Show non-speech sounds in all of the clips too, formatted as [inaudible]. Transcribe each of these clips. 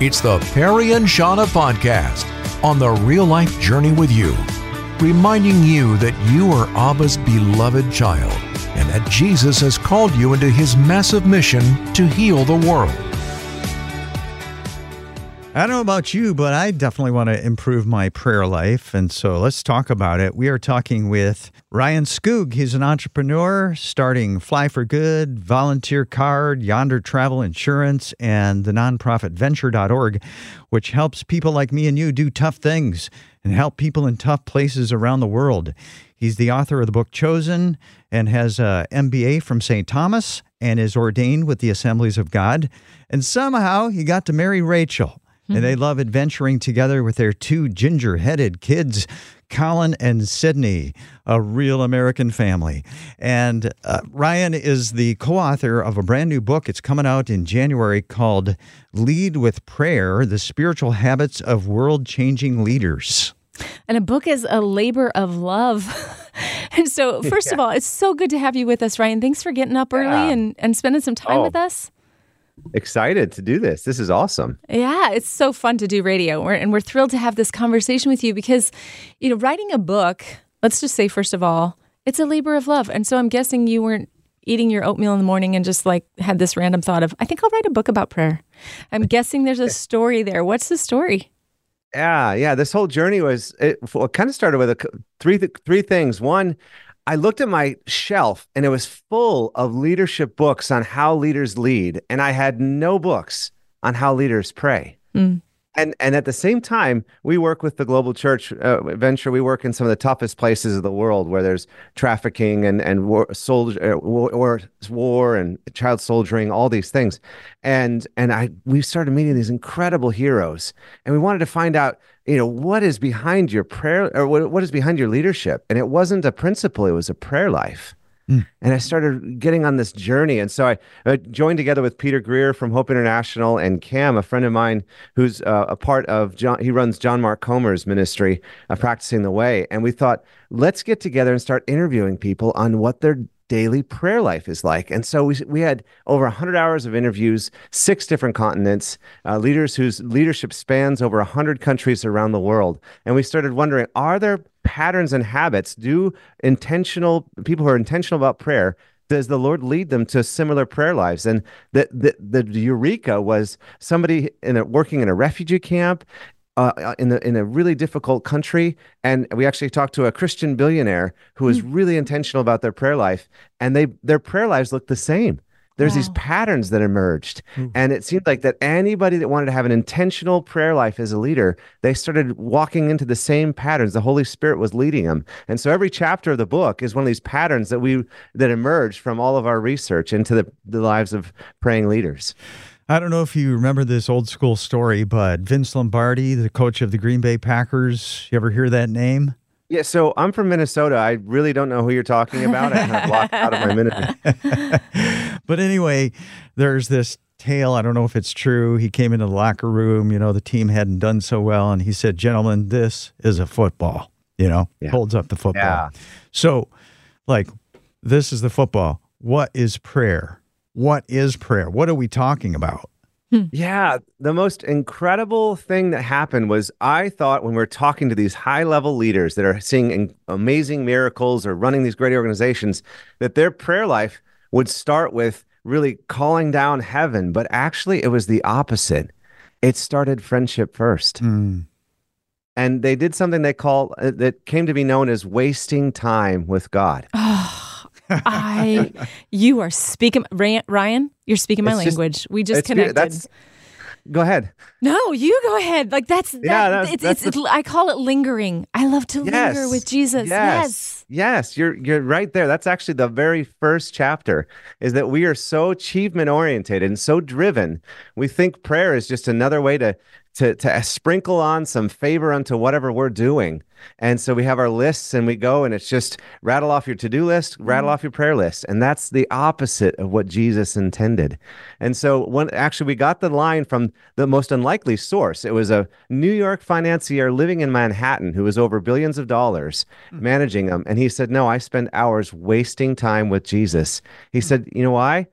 It's the Perry and Shauna podcast on the real life journey with you, reminding you that you are Abba's beloved child and that Jesus has called you into his massive mission to heal the world. I don't know about you, but I definitely want to improve my prayer life. And so let's talk about it. We are talking with Ryan Skoog. He's an entrepreneur starting Fly for Good, Volunteer Card, Yonder Travel Insurance, and the nonprofit venture.org, which helps people like me and you do tough things and help people in tough places around the world. He's the author of the book Chosen and has a MBA from St. Thomas and is ordained with the Assemblies of God. And somehow he got to marry Rachel and they love adventuring together with their two ginger headed kids, Colin and Sydney, a real American family. And uh, Ryan is the co author of a brand new book. It's coming out in January called Lead with Prayer The Spiritual Habits of World Changing Leaders. And a book is a labor of love. [laughs] and so, [laughs] first yeah. of all, it's so good to have you with us, Ryan. Thanks for getting up early yeah. and, and spending some time oh. with us excited to do this. This is awesome. Yeah, it's so fun to do radio. We're, and we're thrilled to have this conversation with you because, you know, writing a book, let's just say, first of all, it's a labor of love. And so I'm guessing you weren't eating your oatmeal in the morning and just like had this random thought of, I think I'll write a book about prayer. I'm guessing there's a story there. What's the story? Yeah, yeah. This whole journey was it, it kind of started with a, three three things. One, I looked at my shelf and it was full of leadership books on how leaders lead, and I had no books on how leaders pray. Mm. And and at the same time, we work with the global church uh, venture. We work in some of the toughest places of the world where there's trafficking and and war, soldier, uh, war, war and child soldiering, all these things. And and I we started meeting these incredible heroes, and we wanted to find out you know what is behind your prayer or what, what is behind your leadership? And it wasn't a principle it was a prayer life. Mm. and i started getting on this journey. And so I, I, joined together with peter greer from hope international and cam a friend of mine who's uh, a part of john he runs john mark comer's ministry of practicing the way. And we thought let's get together and start interviewing people on what they're daily prayer life is like. And so we, we had over 100 hours of interviews, six different continents, uh, leaders whose leadership spans over 100 countries around the world. And we started wondering are there patterns and habits? Do intentional people who are intentional about prayer does the Lord lead them to similar prayer lives? And the the, the eureka was somebody in a, working in a refugee camp uh, uh, in the in a really difficult country, and we actually talked to a Christian billionaire who was mm. really intentional about their prayer life, and they their prayer lives looked the same. There's wow. these patterns that emerged, mm. and it seemed like that anybody that wanted to have an intentional prayer life as a leader, they started walking into the same patterns. The Holy Spirit was leading them, and so every chapter of the book is one of these patterns that we that emerged from all of our research into the, the lives of praying leaders. I don't know if you remember this old school story, but Vince Lombardi, the coach of the Green Bay Packers, you ever hear that name? Yeah, so I'm from Minnesota. I really don't know who you're talking about. I have blocked out of my minute. [laughs] but anyway, there's this tale. I don't know if it's true. He came into the locker room. You know, the team hadn't done so well, and he said, "Gentlemen, this is a football." You know, yeah. holds up the football. Yeah. So, like, this is the football. What is prayer? What is prayer? What are we talking about? Hmm. Yeah, the most incredible thing that happened was I thought when we are talking to these high level leaders that are seeing amazing miracles or running these great organizations, that their prayer life would start with really calling down heaven. But actually, it was the opposite. It started friendship first. Mm. And they did something they call uh, that came to be known as wasting time with God. I, you are speaking, Ryan. You're speaking my it's language. Just, we just connected. That's, go ahead. No, you go ahead. Like that's that, yeah. That's, it's, that's it's, the, I call it lingering. I love to yes, linger with Jesus. Yes, yes, yes. You're you're right there. That's actually the very first chapter. Is that we are so achievement oriented and so driven. We think prayer is just another way to to to sprinkle on some favor unto whatever we're doing. And so we have our lists and we go and it's just rattle off your to-do list, rattle mm. off your prayer list. And that's the opposite of what Jesus intended. And so when actually we got the line from the most unlikely source. It was a New York financier living in Manhattan who was over billions of dollars mm. managing them. And he said, No, I spend hours wasting time with Jesus. He mm. said, You know why?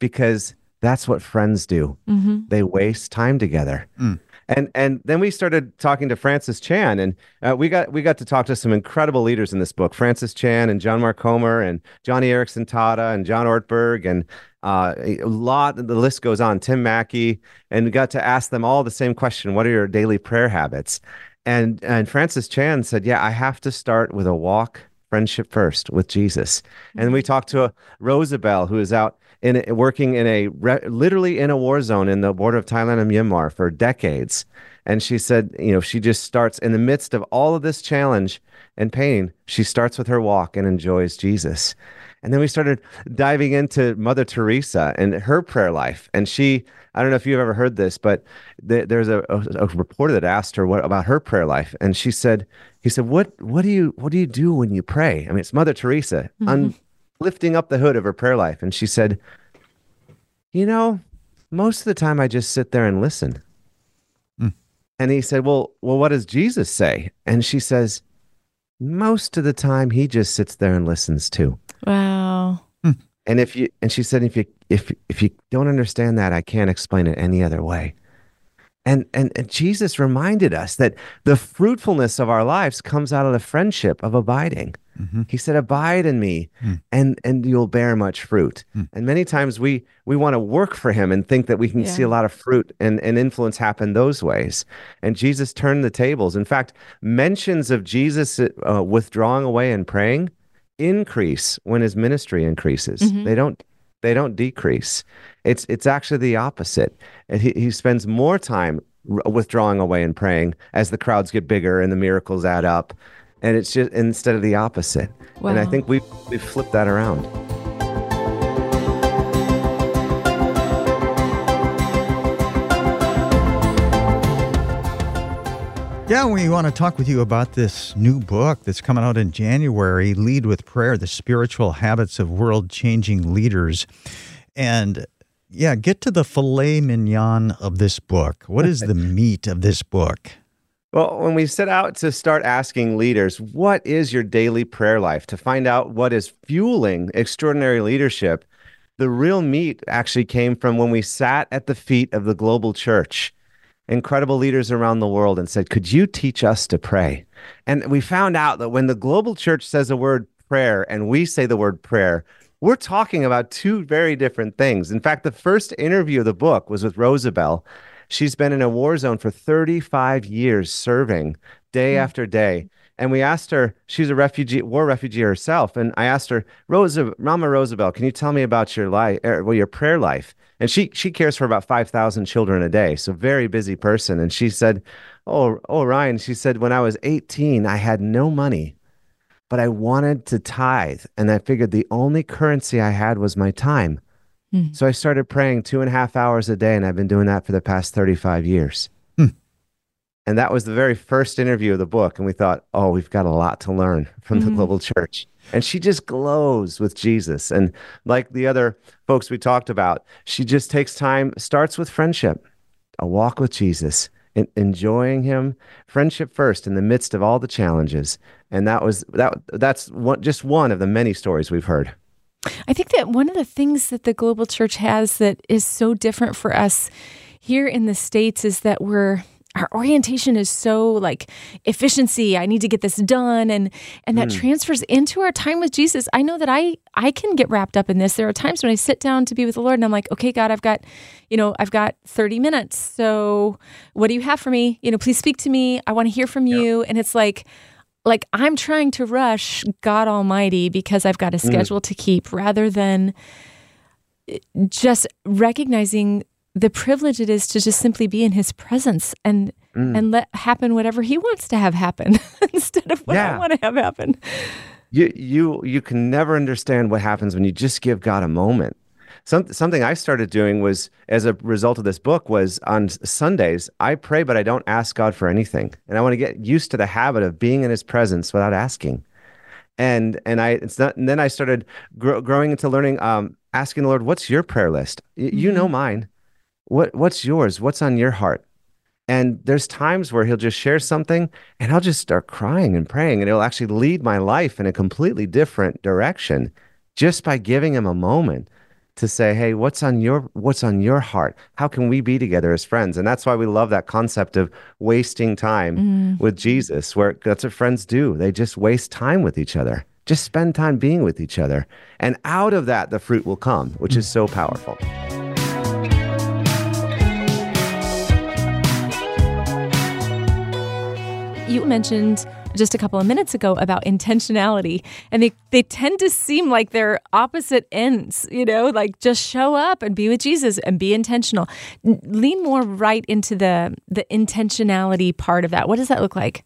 Because That's what friends do. Mm-hmm. They waste time together. Mm. And and then we started talking to Francis Chan, and uh, we got we got to talk to some incredible leaders in this book: Francis Chan and John Mark Comer and Joni Eareckson Tada and John Ortberg and uh, a lot. The list goes on. Tim Mackie, and we got to ask them all the same question: What are your daily prayer habits? And and Francis Chan said, "Yeah, I have to start with a walk, friendship first with Jesus." And we talked to Rosabelle, who is out in working in a re, literally in a war zone in the border of Thailand and Myanmar for decades. And she said, you know, she just starts in the midst of all of this challenge and pain. She starts with her walk and enjoys Jesus. And then we started diving into Mother Teresa and her prayer life. And she, I don't know if you've ever heard this, but th- there's a, a, a, reporter that asked her what about her prayer life, and she said, he said, what what do you what do you do when you pray? I mean, it's Mother Teresa. Mm-hmm. Un- lifting up the hood of her prayer life. And she said, You know, most of the time I just sit there and listen. Mm. And he said, Well, well, what does Jesus say? And she says, Most of the time he just sits there and listens too. Wow. Mm. And if you and she said, if you if if you don't understand that, I can't explain it any other way. And, and, and Jesus reminded us that the fruitfulness of our lives comes out of the friendship of abiding. Mm-hmm. He said, "Abide in me, mm. and and you'll bear much fruit." Mm. And many times we we want to work for Him and think that we can yeah. see a lot of fruit and and influence happen those ways. And Jesus turned the tables. In fact, mentions of Jesus uh, withdrawing away and praying increase when His ministry increases. Mm-hmm. They don't they don't decrease. It's it's actually the opposite. And he he spends more time withdrawing away and praying as the crowds get bigger and the miracles add up and it's just instead of the opposite. Wow. And I think we we flipped that around. Yeah, we want to talk with you about this new book that's coming out in January, Lead with Prayer: The Spiritual Habits of World-Changing Leaders. And yeah, get to the filet mignon of this book. What is [laughs] the meat of this book? Well, when we set out to start asking leaders, what is your daily prayer life to find out what is fueling extraordinary leadership, the real meat actually came from when we sat at the feet of the global church, incredible leaders around the world, and said, Could you teach us to pray? And we found out that when the global church says the word prayer and we say the word prayer, we're talking about two very different things. In fact, the first interview of the book was with Rosabelle She's been in a war zone for 35 years serving day mm. after day. And we asked her, she's a refugee, war refugee herself. And I asked her, Rosa, Mama Roosevelt, can you tell me about your life, er, well, your prayer life? And she she cares for about 5,000 children a day. So very busy person. And she said, oh, oh, Ryan, she said, when I was 18, I had no money, but I wanted to tithe. And I figured the only currency I had was my time. Mm. So I started praying two and a half hours a day, and I've been doing that for the past 35 years. Mm. And that was the very first interview of the book. And we thought, oh, we've got a lot to learn from mm-hmm. the global church. And she just glows with Jesus. And like the other folks we talked about, she just takes time, starts with friendship, a walk with Jesus, enjoying him, friendship first in the midst of all the challenges. And that was that that's one, just one of the many stories we've heard. I think that one of the things that the global church has that is so different for us here in the States is that we're our orientation is so like efficiency i need to get this done and and that mm. transfers into our time with jesus. I know that i i can get wrapped up in this. There are times when i sit down to be with the lord and i'm like okay god i've got you know i've got 30 minutes so what do you have for me? You know please speak to me. I want to hear from yeah. you. And it's like like I'm trying to rush God Almighty because I've got a mm. schedule mm. to keep rather than eh, just recognizing the privilege it is to just simply be in his presence and mm. and let happen whatever he wants to have happen [laughs] instead of what yeah. I want to have happen. You you you can never understand what happens when you just give God a moment. Some, something I started doing was, as a result of this book, was on Sundays, I pray, but I don't ask God for anything. And I want to get used to the habit of being in his presence without asking. And, and I, it's not, and then I started gr- growing into learning, um, asking the Lord, what's your prayer list? Y- mm-hmm. You know mine. What, what's yours? What's on your heart? And there's times where he'll just share something and I'll just start crying and praying and it'll actually lead my life in a completely different direction just by giving him a moment to say, "Hey, what's on your what's on your heart? How can we be together as friends?" And that's why we love that concept of wasting time Mm. with Jesus, where that's what friends do. They just waste time with each other. Just spend time being with each other. And out of that the fruit will come, which is so powerful. You mentioned just a couple of minutes ago about intentionality, and they, they tend to seem like they're opposite ends, you know, like just show up and be with Jesus and be intentional. Lean more right into the the intentionality part of that. What does that look like?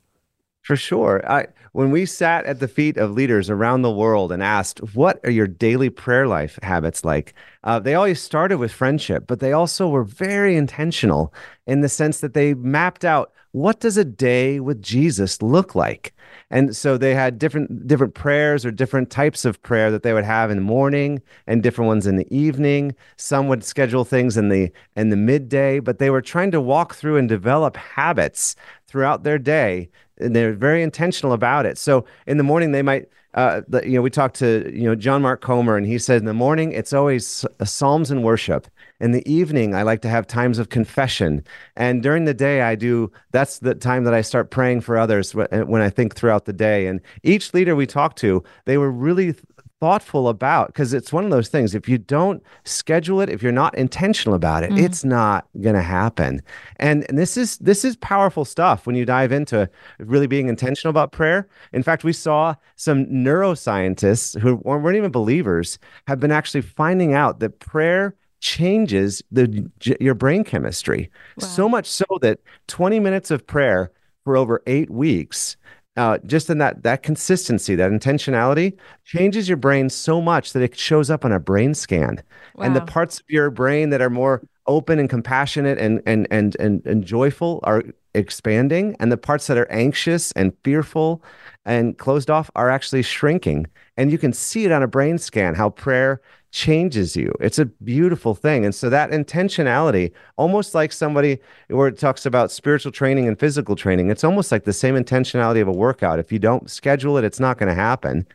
For sure. I, when we sat at the feet of leaders around the world and asked, What are your daily prayer life habits like? Uh, they always started with friendship, but they also were very intentional in the sense that they mapped out what does a day with Jesus look like? And so they had different different prayers or different types of prayer that they would have in the morning and different ones in the evening. Some would schedule things in the in the midday, but they were trying to walk through and develop habits throughout their day and they're very intentional about it. So in the morning, they might, uh, you know, we talked to you know John Mark Comer, and he said in the morning it's always uh, psalms and worship. In the evening, I like to have times of confession, and during the day, I do. That's the time that I start praying for others when I think throughout the day. And each leader we talked to, they were really thoughtful about because it's one of those things if you don't schedule it if you're not intentional about it mm-hmm. it's not going to happen. And, and this is this is powerful stuff when you dive into really being intentional about prayer. In fact we saw some neuroscientists who weren't even believers have been actually finding out that prayer changes the your brain chemistry. So much so that 20 minutes of prayer for over 8 weeks uh, just in that that consistency, that intentionality changes your brain so much that it shows up on a brain scan, and the parts of your brain that are more open and compassionate and and and and, and joyful are expanding, and the parts that are anxious and fearful and closed off are actually shrinking. And you can see it on a brain scan how prayer changes you. It's a beautiful thing. And so that intentionality, almost like somebody where it talks about spiritual training and physical training, it's almost like the same intentionality of a workout. If you don't schedule it, it's not going to happen.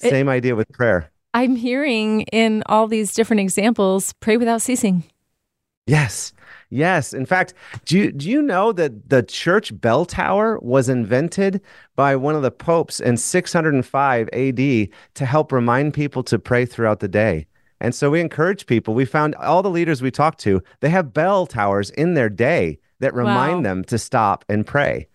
It- Same idea with prayer. I'm hearing in all these different examples, pray without ceasing. Yes. Yes. In fact, do you, do you know that the church bell tower was invented by one of the popes in 605 AD to help remind people to pray throughout the day? And so we encourage people. We found all the leaders we talked to, they have bell towers in their day that remind Wow. them to stop and pray.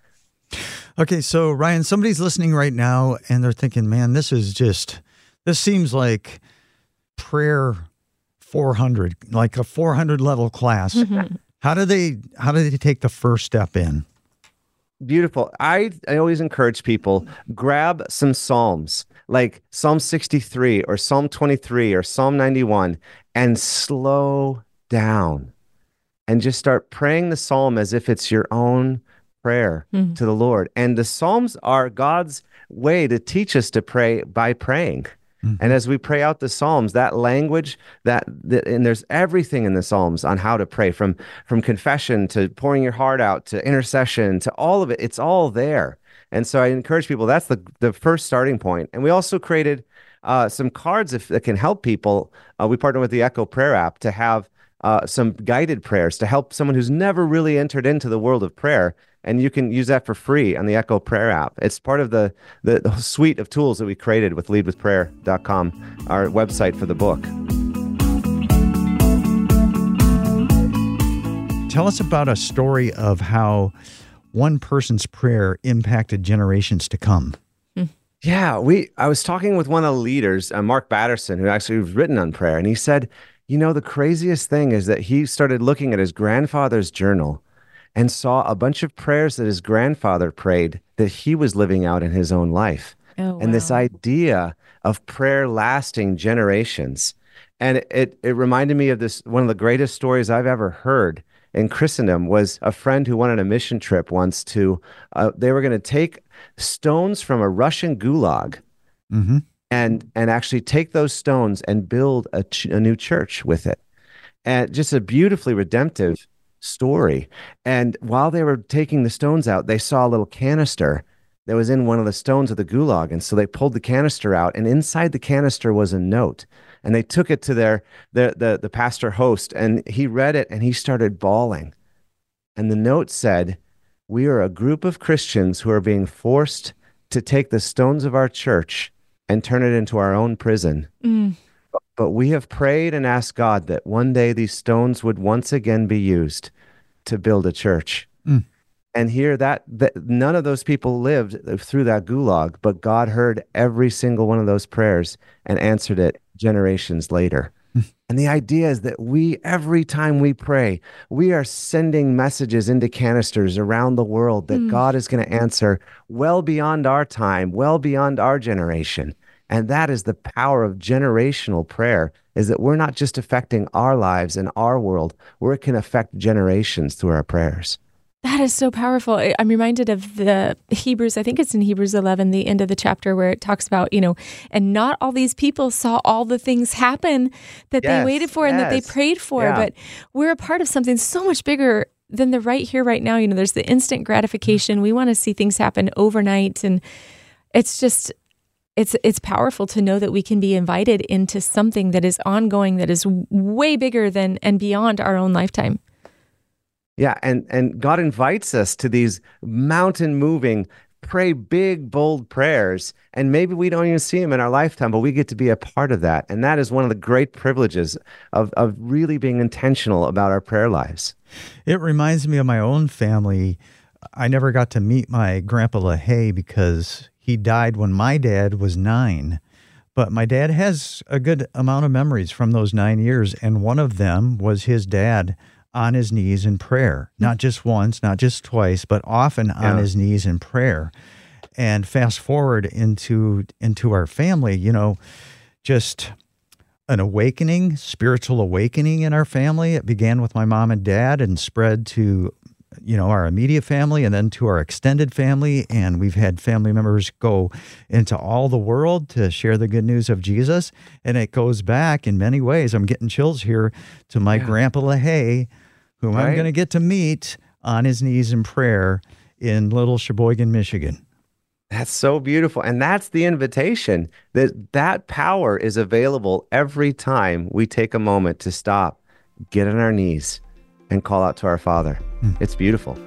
Okay, so Ryan, somebody's listening right now and they're thinking, man, this is just, this seems like prayer 400, like a 400 level class. Mm-hmm. How do they, how do they take the first step in? Beautiful. I, I always encourage people grab some Psalms like Psalm 63 or Psalm 23 or Psalm 91 and slow down and just start praying the Psalm as if it's your own prayer hmm. to the Lord. And the Psalms are God's way to teach us to pray by praying. Hmm. And as we pray out the Psalms, that language, that, that and there's everything in the Psalms on how to pray, from from confession to pouring your heart out to intercession to all of it. It's all there. And so I encourage people. That's the the first starting point. And we also created uh, some cards if, that can help people. Uh, we partner with the Echo Prayer app to have uh, some guided prayers to help someone who's never really entered into the world of prayer. And you can use that for free on the Echo Prayer app. It's part of the, the, the suite of tools that we created with leadwithprayer.com, our website for the book. Tell us about a story of how one person's prayer impacted generations to come. Yeah, we. I was talking with one of the leaders, uh, Mark Batterson, who actually was written on prayer, and he said, you know, the craziest thing is that he started looking at his grandfather's journal and saw a bunch of prayers that his grandfather prayed that he was living out in his own life, Oh, and this idea of prayer lasting generations, and it, it it reminded me of this one of the greatest stories I've ever heard in Christendom was a friend who went on a mission trip once to. Uh, they were going to take stones from a Russian gulag Mm-hmm. and and actually take those stones and build a, ch- a new church with it and just a beautifully redemptive story and while they were taking the stones out they saw a little canister that was in one of the stones of the gulag and so they pulled the canister out and inside the canister was a note and they took it to their the the, the pastor host, and he read it and he started bawling. And the note said, "We are a group of Christians who are being forced to take the stones of our church and turn it into our own prison." Mm. But we have prayed and asked God that one day these stones would once again be used to build a church. Mm. And here that, that none of those people lived through that gulag, but God heard every single one of those prayers and answered it generations later. Hmm. And the idea is that we, every time we pray, we are sending messages into canisters around the world that hmm. God is going to answer well beyond our time, well beyond our generation. And that is the power of generational prayer is that we're not just affecting our lives and our world, where it can affect generations through our prayers. That is so powerful. I'm reminded of the Hebrews, I think it's in Hebrews 11, the end of the chapter where it talks about, you know, and not all these people saw all the things happen that they waited for and that they prayed for, Yeah. but we're a part of something so much bigger than the right here, right now. You know, there's the instant gratification. We want to see things happen overnight. And it's just, it's it's powerful to know that we can be invited into something that is ongoing that is way bigger than and beyond our own lifetime. Yeah, and and God invites us to these mountain moving, pray big, bold prayers, and maybe we don't even see him in our lifetime, but we get to be a part of that, and that is one of the great privileges of of really being intentional about our prayer lives. It reminds me of my own family. I never got to meet my grandpa LaHaye because he died when my dad was nine. But my dad has a good amount of memories from those nine years. And one of them was his dad on his knees in prayer, hmm. not just once, not just twice, but often on Yeah. his knees in prayer. And fast forward into into our family, you know, just an awakening, spiritual awakening in our family. It began with my mom and dad and spread to, you know, our immediate family and then to our extended family. And we've had family members go into all the world to share the good news of Jesus. And it goes back in many ways. I'm getting chills here to my grandpa LaHaye, whom I'm going to get to meet on his knees in prayer in Little Cheboygan, Michigan. That's so beautiful, and that's the invitation that that power is available every time we take a moment to stop, get on our knees, and call out to our Father. Hmm. It's beautiful.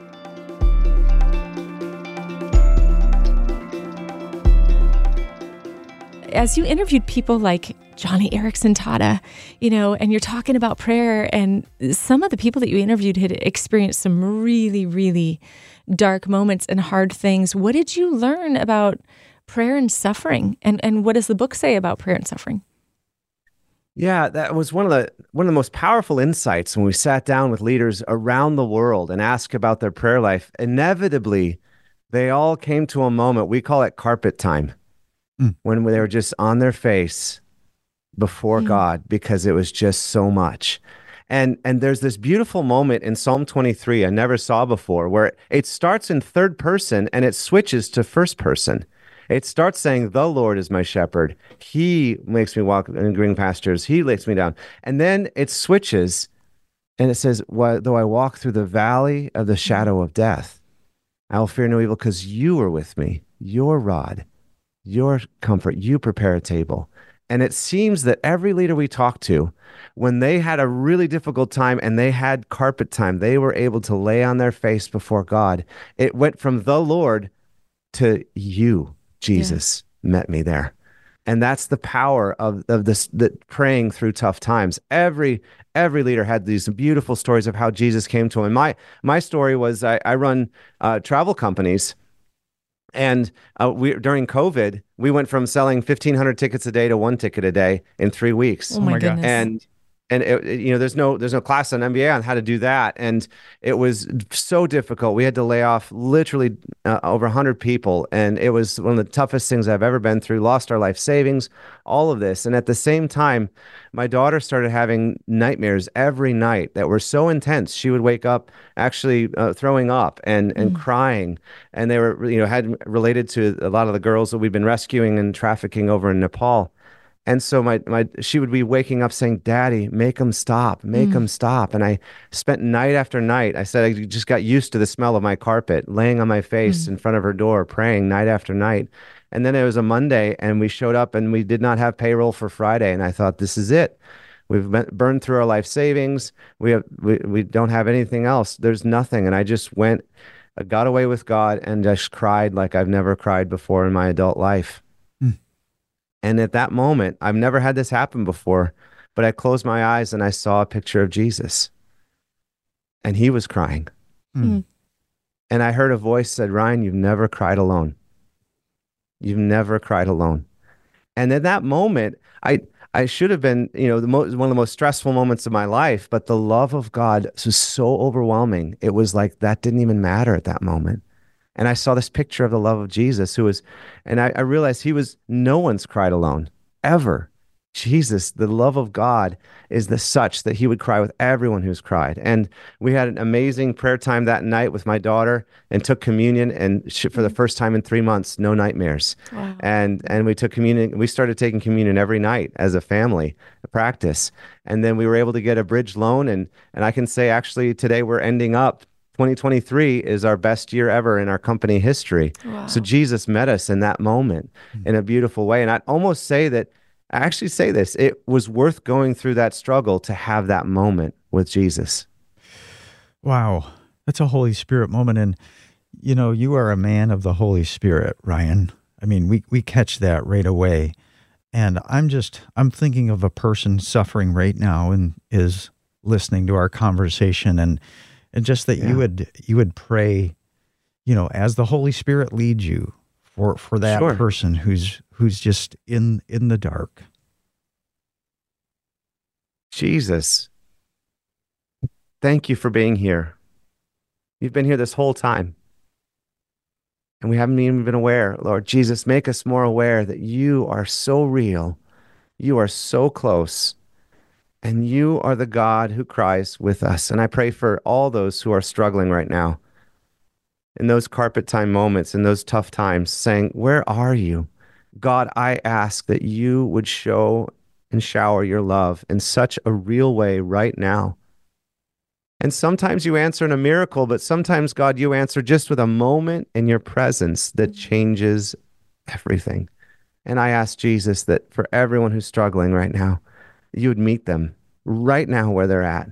as you interviewed people like Joni Eareckson Tada, you know, and you're talking about prayer, and some of the people that you interviewed had experienced some really, really dark moments and hard things. What did you learn about prayer and suffering? And and what does the book say about prayer and suffering? Yeah, that was one of the one of the most powerful insights when we sat down with leaders around the world and asked about their prayer life. Inevitably, they all came to a moment we call it carpet time, hmm. when they were just on their face before mm. God because it was just so much. And and there's this beautiful moment in Psalm 23 I never saw before where it starts in third person and it switches to first person. It starts saying, The Lord is my shepherd. He makes me walk in green pastures. He lays me down. And then it switches and it says, Though I walk through the valley of the mm. shadow of death, I will fear no evil because you are with me. Your rod, your comfort, you prepare a table. And it seems that every leader we talked to, when they had a really difficult time and they had carpet time, they were able to lay on their face before God. It went from the Lord to you, Jesus, met me there. And that's the power of, of this the praying through tough times. Every every leader had these beautiful stories of how Jesus came to him. And my my story was I, I run uh, travel companies, and uh, we during COVID we went from selling fifteen hundred tickets a day to one ticket a day in three weeks Oh my, my goodness. and and it, it- you know there's no there's no class on MBA on how to do that. And it was so difficult. We had to lay off literally uh, over 100 people. And it was one of the toughest things I've ever been through. Lost our life savings all of this. And at the same time my daughter started having nightmares every night that were so intense. She would wake up actually uh, throwing up and and crying. And they were you know had related to a lot of the girls that we've been rescuing and trafficking over in Nepal and so my my she would be waking up saying, "Daddy, make him stop, make mm. him stop." And I spent night after night. I said I just got used to the smell of my carpet, laying on my face mm. in front of her door, praying night after night. And then it was a Monday, and we showed up, and we did not have payroll for Friday. And I thought, this is it. We've been, burned through our life savings. We have we, we don't have anything else. There's nothing. And I just went, I got away with God, and just cried like I've never cried before in my adult life. And at that moment, I've never had this happen before, but I closed my eyes and I saw a picture of Jesus, and he was crying. Mm. And I heard a voice said, Ryan, you've never cried alone. You've never cried alone. And in that moment, I I should have been, you know, the most one of the most stressful moments of my life, but the love of God was so overwhelming. It was like that didn't even matter at that moment. And I saw this picture of the love of Jesus who was, and I, I realized he was no one's cried alone ever. Jesus, the love of God is the such that he would cry with everyone who's cried. And we had an amazing prayer time that night with my daughter and took communion and sh- for the mm-hmm. first time in 3 months no nightmares. Wow. And and we took communion we started taking communion every night as a family a practice. And then we were able to get a bridge loan and and I can say actually today we're ending up 2023 is our best year ever in our company history. Wow. So Jesus met us in that moment in a beautiful way. And I'd almost say that I actually say this it was worth going through that struggle to have that moment with Jesus. Wow. That's a Holy Spirit moment. And, you know, you are a man of the Holy Spirit, Ryan. I mean, we, we catch that right away. And I'm just, I'm thinking of a person suffering right now and is listening to our conversation and, and just that Yeah. you would, you would pray, you know, as the Holy Spirit leads you for, for that Sure. person who's, who's just in, in the dark. Jesus, thank you for being here. You've been here this whole time. And we haven't even been aware. Lord Jesus, make us more aware that you are so real. You are so close. And you are the God who cries with us. And I pray for all those who are struggling right now in those carpet time moments, in those tough times, saying, Where are you? God, I ask that you would show and shower your love in such a real way right now. And sometimes you answer in a miracle, but sometimes, God, you answer just with a moment in your presence that mm-hmm. changes everything. And I ask Jesus that for everyone who's struggling right now, you would meet them right now where they're at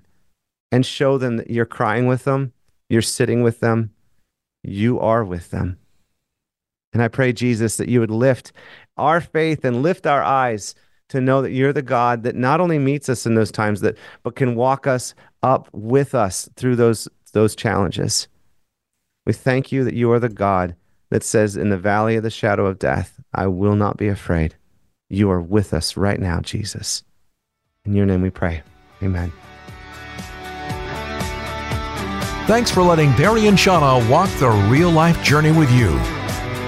and show them that you're crying with them, you're sitting with them, you are with them. And I pray, Jesus, that you would lift our faith and lift our eyes to know that you're the God that not only meets us in those times that but can walk us up with us through those those challenges. We thank you that you are the God that says in the valley of the shadow of death, I will not be afraid. You are with us right now, Jesus. In your name we pray. Amen. Thanks for letting Barry and Shauna walk the real life journey with you.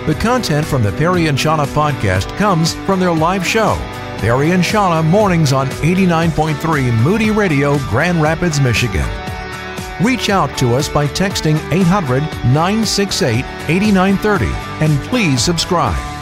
The content from the Barry and Shauna podcast comes from their live show, Barry and Shauna Mornings on 89.3 Moody Radio, Grand Rapids, Michigan. Reach out to us by texting 800 968 8930 and please subscribe.